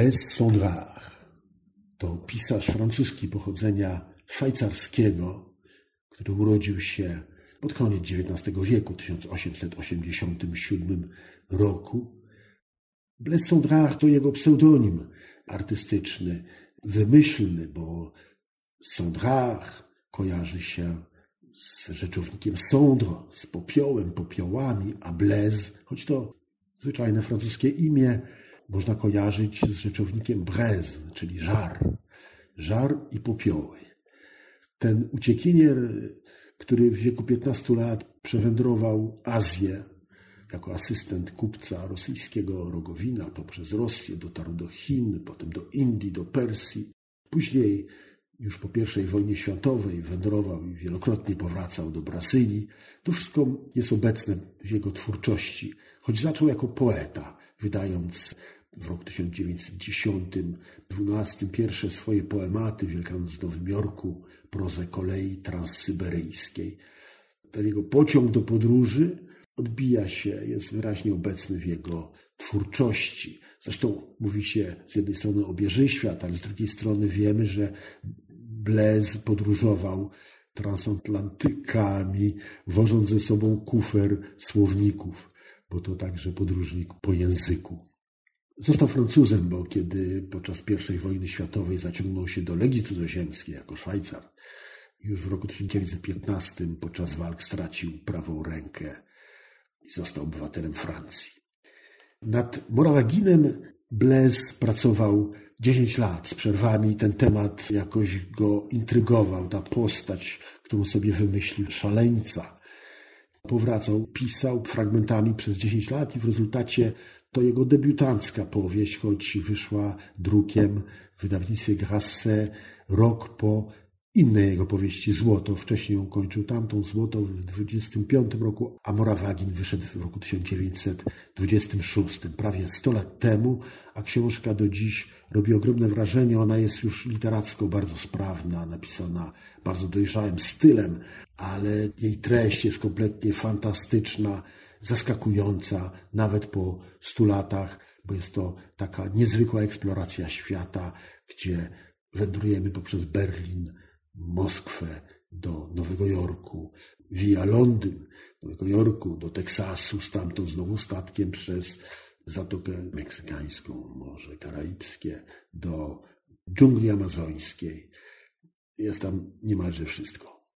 Blaise Cendrars to pisarz francuski pochodzenia szwajcarskiego, który urodził się pod koniec XIX wieku, 1887 roku. Blaise Cendrars to jego pseudonim artystyczny, wymyślny, bo Cendrars kojarzy się z rzeczownikiem cendre, z popiołem, popiołami, a Blaise, choć to zwyczajne francuskie imię, można kojarzyć z rzeczownikiem braise, czyli żar. Żar i popioły. Ten uciekinier, który w wieku 15 lat przewędrował Azję jako asystent kupca rosyjskiego Rogowina poprzez Rosję, dotarł do Chin, potem do Indii, do Persji. Później, już po I wojnie światowej, wędrował i wielokrotnie powracał do Brazylii. To wszystko jest obecne w jego twórczości, choć zaczął jako poeta, wydając w roku 1910-12 pierwsze swoje poematy Wielkanoc w Nowym Jorku, prozę kolei transsyberyjskiej. Ten jego pociąg do podróży odbija się, jest wyraźnie obecny w jego twórczości. Zresztą mówi się z jednej strony o Bierzy Świat, ale z drugiej strony wiemy, że Blaise podróżował transatlantykami, wożąc ze sobą kufer słowników, bo to także podróżnik po języku. Został Francuzem, bo kiedy podczas I wojny światowej zaciągnął się do Legii Cudzoziemskiej jako Szwajcar, już w roku 1915 podczas walk stracił prawą rękę i został obywatelem Francji. Nad Morawaginem Blaise pracował 10 lat z przerwami. Ten temat jakoś go intrygował, ta postać, którą sobie wymyślił, szaleńca. Powracał, pisał fragmentami przez 10 lat i w rezultacie to jego debiutancka powieść, choć wyszła drukiem w wydawnictwie Grasset rok po innej jego powieści Złoto. Wcześniej ją kończył tamtą Złoto w 25 roku, a Morawagin wyszedł w roku 1926, prawie 100 lat temu, a książka do dziś robi ogromne wrażenie. Ona jest już literacko bardzo sprawna, napisana bardzo dojrzałym stylem, ale jej treść jest kompletnie fantastyczna zaskakująca nawet po stu latach, bo jest to taka niezwykła eksploracja świata, gdzie wędrujemy poprzez Berlin, Moskwę do Nowego Jorku, via Londyn, Nowego Jorku, do Teksasu, stamtąd znowu statkiem przez Zatokę Meksykańską, Morze Karaibskie, do dżungli amazońskiej. Jest tam niemalże wszystko.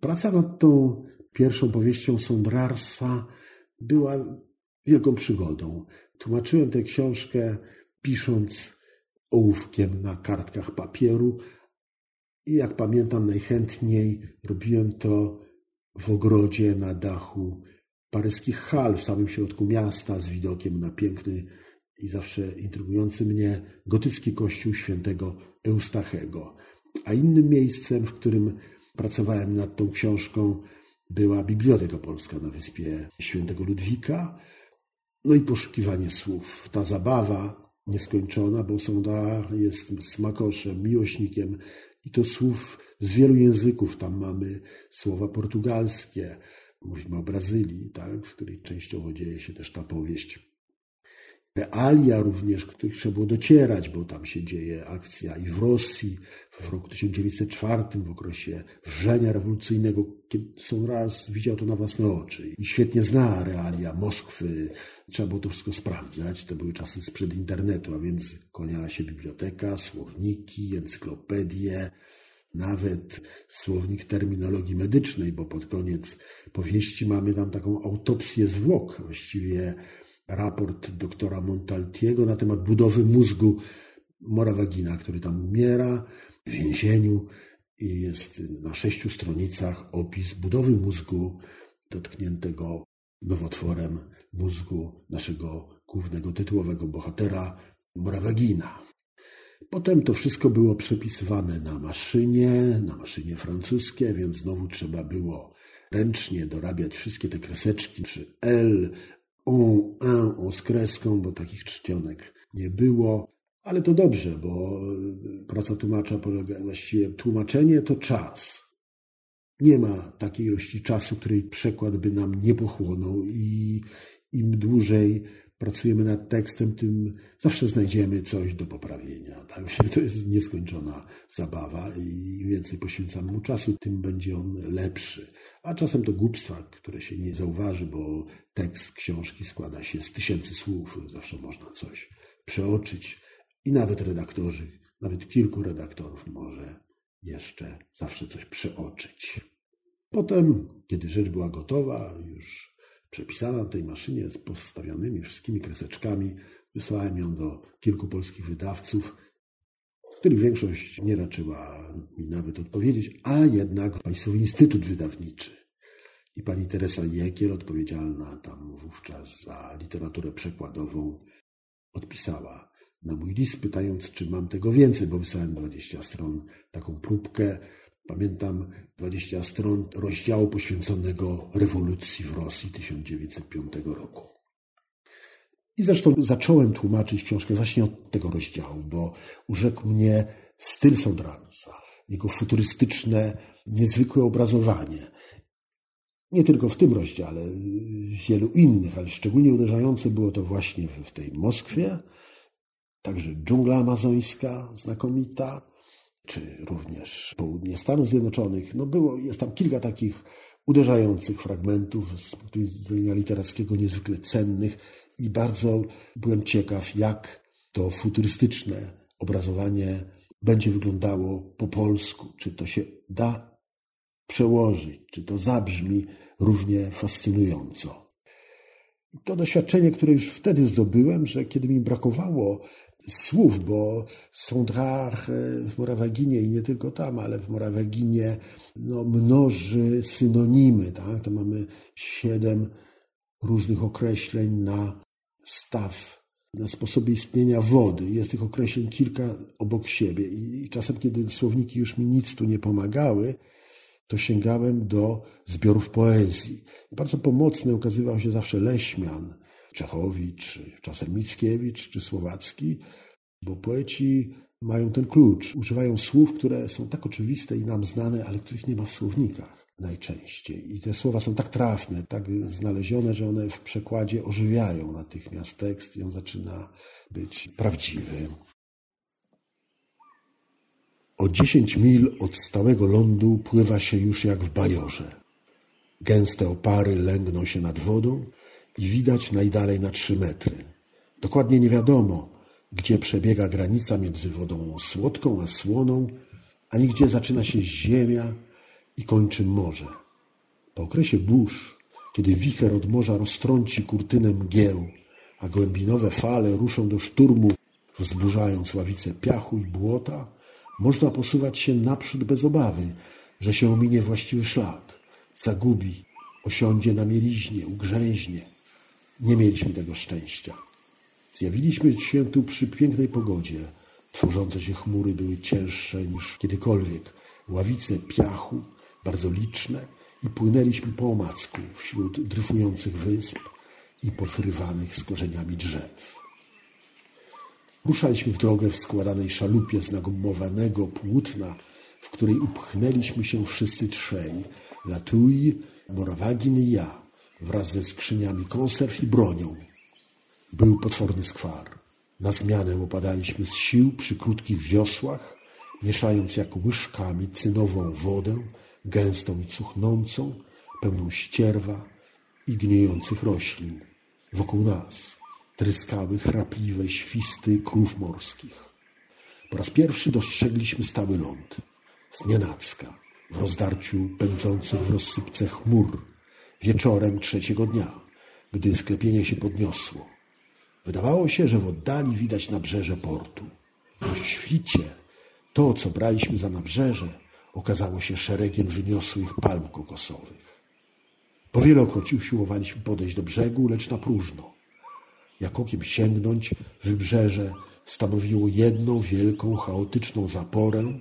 Praca nad tą pierwszą powieścią Sondrarsa była wielką przygodą. Tłumaczyłem tę książkę pisząc ołówkiem na kartkach papieru i jak pamiętam najchętniej robiłem to w ogrodzie na dachu paryskich hal w samym środku miasta z widokiem na piękny i zawsze intrygujący mnie gotycki kościół świętego Eustachego. A innym miejscem, w którym pracowałem nad tą książką, była Biblioteka Polska na wyspie Świętego Ludwika. No i poszukiwanie słów. Ta zabawa nieskończona, bo Sondar jest smakoszem, miłośnikiem i to słów z wielu języków. Tam mamy słowa portugalskie, mówimy o Brazylii, tak, w której częściowo dzieje się też ta powieść realia również, których trzeba było docierać, bo tam się dzieje akcja i w Rosji w roku 1904, w okresie wrzenia rewolucyjnego, kiedy są raz widział to na własne oczy i świetnie zna realia Moskwy. Trzeba było to wszystko sprawdzać. To były czasy sprzed internetu, a więc koniała się biblioteka, słowniki, encyklopedie, nawet słownik terminologii medycznej, bo pod koniec powieści mamy tam taką autopsję zwłok, właściwie raport doktora Montaltiego na temat budowy mózgu Morawagina, który tam umiera w więzieniu i jest na sześciu stronicach opis budowy mózgu dotkniętego nowotworem mózgu naszego głównego tytułowego bohatera Morawagina. Potem to wszystko było przepisywane na maszynie, na maszynie francuskie, więc znowu trzeba było ręcznie dorabiać wszystkie te kreseczki przy L, on, un, z kreską, bo takich czcionek nie było. Ale to dobrze, bo praca tłumacza polega, właściwie tłumaczenie to czas. Nie ma takiej ilości czasu, której przekład by nam nie pochłonął i im dłużej pracujemy nad tekstem, tym zawsze znajdziemy coś do poprawienia. To jest nieskończona zabawa i im więcej poświęcamy mu czasu, tym będzie on lepszy. A czasem to głupstwa, które się nie zauważy, bo tekst książki składa się z tysięcy słów, zawsze można coś przeoczyć i nawet redaktorzy, nawet kilku redaktorów może jeszcze zawsze coś przeoczyć. Potem, kiedy rzecz była gotowa, już przepisana na tej maszynie z postawionymi wszystkimi kreseczkami. Wysłałem ją do kilku polskich wydawców, których większość nie raczyła mi nawet odpowiedzieć, a jednak Państwowy Instytut Wydawniczy i pani Teresa Jekiel, odpowiedzialna tam wówczas za literaturę przekładową, odpisała na mój list, pytając, czy mam tego więcej, bo wysłałem 20 stron, taką próbkę Pamiętam 20 stron rozdziału poświęconego rewolucji w Rosji 1905 roku. I zresztą zacząłem tłumaczyć książkę właśnie od tego rozdziału, bo urzekł mnie styl Sondransa, jego futurystyczne, niezwykłe obrazowanie. Nie tylko w tym rozdziale, w wielu innych, ale szczególnie uderzające było to właśnie w tej Moskwie, także dżungla amazońska znakomita, czy również południe Stanów Zjednoczonych. No było, jest tam kilka takich uderzających fragmentów z punktu widzenia literackiego niezwykle cennych i bardzo byłem ciekaw, jak to futurystyczne obrazowanie będzie wyglądało po polsku. Czy to się da przełożyć, czy to zabrzmi równie fascynująco. To doświadczenie, które już wtedy zdobyłem, że kiedy mi brakowało słów, bo Sondrach w Morawaginie i nie tylko tam, ale w Morawaginie no, mnoży synonimy. Tak? To mamy siedem różnych określeń na staw, na sposobie istnienia wody. Jest tych określeń kilka obok siebie i czasem, kiedy słowniki już mi nic tu nie pomagały, to sięgałem do zbiorów poezji. Bardzo pomocny okazywał się zawsze Leśmian, Czechowicz, czasem Mickiewicz czy Słowacki, bo poeci mają ten klucz. Używają słów, które są tak oczywiste i nam znane, ale których nie ma w słownikach najczęściej. I te słowa są tak trafne, tak znalezione, że one w przekładzie ożywiają natychmiast tekst i on zaczyna być prawdziwy. O dziesięć mil od stałego lądu pływa się już jak w bajorze. Gęste opary lęgną się nad wodą, i widać najdalej na trzy metry. Dokładnie nie wiadomo, gdzie przebiega granica między wodą słodką a słoną, ani gdzie zaczyna się ziemia i kończy morze. Po okresie burz, kiedy wicher od morza roztrąci kurtynę mgieł, a głębinowe fale ruszą do szturmu, wzburzając ławice piachu i błota, można posuwać się naprzód bez obawy, że się ominie właściwy szlak, zagubi, osiądzie na mieliźnie, ugrzęźnie, nie mieliśmy tego szczęścia. Zjawiliśmy się tu przy pięknej pogodzie. Tworzące się chmury były cięższe niż kiedykolwiek. Ławice piachu, bardzo liczne, i płynęliśmy po omacku wśród dryfujących wysp i pofrywanych z korzeniami drzew. Ruszaliśmy w drogę w składanej szalupie z nagumowanego płótna, w której upchnęliśmy się wszyscy trzej, Latuj, Morawagin i ja wraz ze skrzyniami konserw i bronią. Był potworny skwar. Na zmianę opadaliśmy z sił przy krótkich wiosłach, mieszając jak łyżkami cynową wodę, gęstą i cuchnącą, pełną ścierwa i gniejących roślin. Wokół nas tryskały chrapliwe świsty krów morskich. Po raz pierwszy dostrzegliśmy stały ląd. Znienacka, w rozdarciu pędzących w rozsypce chmur, wieczorem trzeciego dnia, gdy sklepienie się podniosło. Wydawało się, że w oddali widać nabrzeże portu. Po świcie to, co braliśmy za nabrzeże, okazało się szeregiem wyniosłych palm kokosowych. Powielokroć usiłowaliśmy podejść do brzegu, lecz na próżno. Jak okiem sięgnąć, wybrzeże stanowiło jedną wielką, chaotyczną zaporę,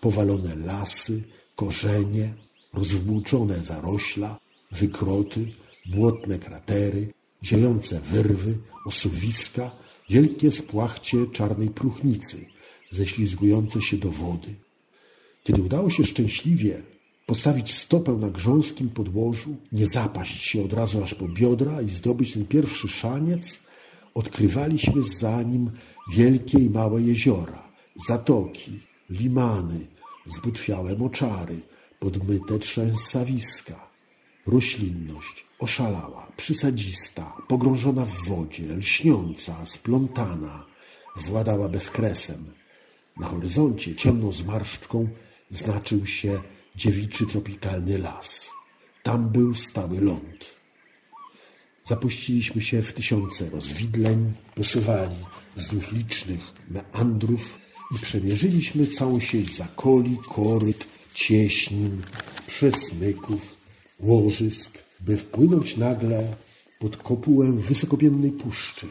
powalone lasy, korzenie, rozwłóczone zarośla, wykroty, błotne kratery, ziejące wyrwy, osuwiska, wielkie spłachcie czarnej próchnicy, ześlizgujące się do wody. Kiedy udało się szczęśliwie postawić stopę na grząskim podłożu, nie zapaść się od razu aż po biodra i zdobyć ten pierwszy szaniec, odkrywaliśmy za nim wielkie i małe jeziora, zatoki, limany, zbutwiałe moczary, podmyte trzęsawiska. Roślinność oszalała, przysadzista, pogrążona w wodzie, lśniąca, splątana, władała bezkresem. Na horyzoncie ciemną zmarszczką znaczył się dziewiczy tropikalny las. Tam był stały ląd. Zapuściliśmy się w tysiące rozwidleń, posuwali wzdłuż licznych meandrów i przemierzyliśmy całą sieć zakoli, koryt, cieśnin, przesmyków, łożysk, by wpłynąć nagle pod kopułę wysokopiennej puszczy.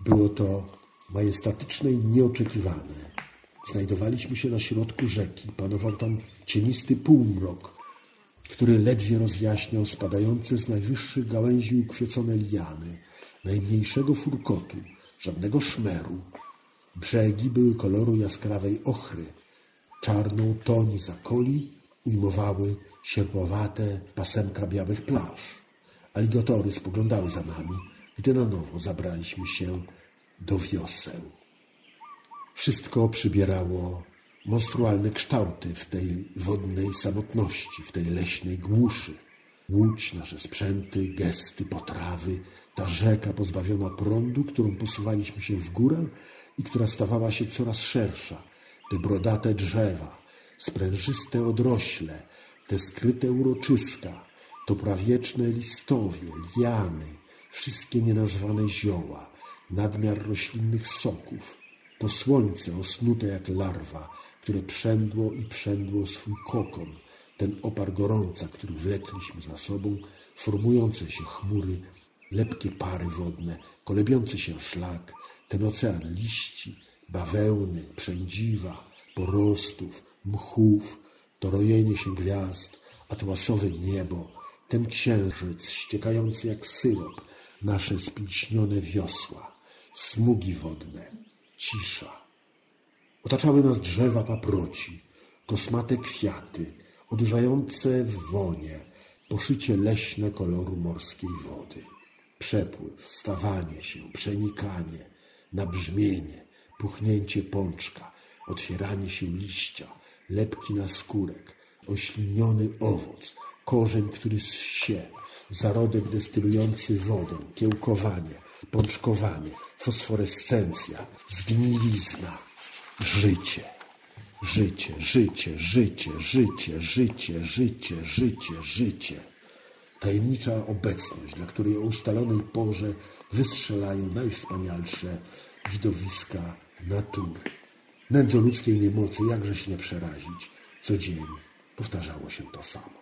Było to majestatyczne i nieoczekiwane. Znajdowaliśmy się na środku rzeki. Panował tam cienisty półmrok, który ledwie rozjaśniał spadające z najwyższych gałęzi ukwiecone liany, najmniejszego furkotu, żadnego szmeru. Brzegi były koloru jaskrawej ochry. Czarną toń zakoli ujmowały sierpowate pasemka białych plaż. Aligatory spoglądały za nami, gdy na nowo zabraliśmy się do wioseł. Wszystko przybierało monstrualne kształty w tej wodnej samotności, w tej leśnej głuszy. Łódź, nasze sprzęty, gesty, potrawy, ta rzeka pozbawiona prądu, którą posuwaliśmy się w górę i która stawała się coraz szersza, te brodate drzewa, sprężyste odrośle, te skryte uroczyska, to prawieczne listowie, liany, wszystkie nienazwane zioła, nadmiar roślinnych soków, to słońce osnute jak larwa, które przędło i przędło swój kokon, ten opar gorąca, który wlekliśmy za sobą, formujące się chmury, lepkie pary wodne, kolebiący się szlak, ten ocean liści, bawełny, przędziwa, porostów, mchów, to rojenie się gwiazd, atłasowe niebo, ten księżyc ściekający jak syrop, nasze spilśnione wiosła, smugi wodne, cisza. Otaczały nas drzewa paproci, kosmate kwiaty, odurzające w wonie, poszycie leśne koloru morskiej wody. Przepływ, stawanie się, przenikanie, nabrzmienie, puchnięcie pączka, otwieranie się liścia, lepki na skórek, ośliniony owoc, korzeń, który zsie, zarodek destylujący wodę, kiełkowanie, pączkowanie, fosforescencja, zgnilizna, życie. Życie, życie, życie, życie, życie, życie, życie, życie. Tajemnicza obecność, dla której o ustalonej porze wystrzelają najwspanialsze widowiska natury. Nędzo ludzkiej niemocy, jakże się nie przerazić. Co dzień powtarzało się to samo.